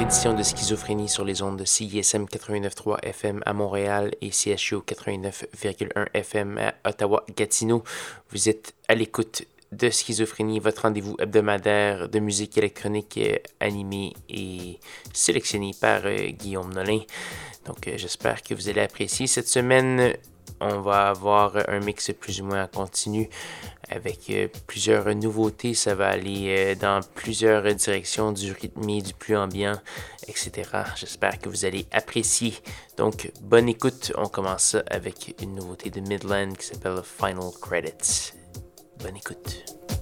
édition de Schizophrénie sur les ondes de CISM 89.3 FM à Montréal et CHU 89.1 FM à Ottawa-Gatineau. Vous êtes à l'écoute de Schizophrénie, votre rendez-vous hebdomadaire de musique électronique euh, animé et sélectionné par euh, Guillaume Nolin. Donc euh, j'espère que vous allez apprécier cette semaine on va avoir un mix plus ou moins continu avec euh, plusieurs nouveautés. Ça va aller euh, dans plusieurs directions du rythme, du plus ambiant, etc. J'espère que vous allez apprécier. Donc, bonne écoute. On commence avec une nouveauté de Midland qui s'appelle Final Credits. Bonne écoute.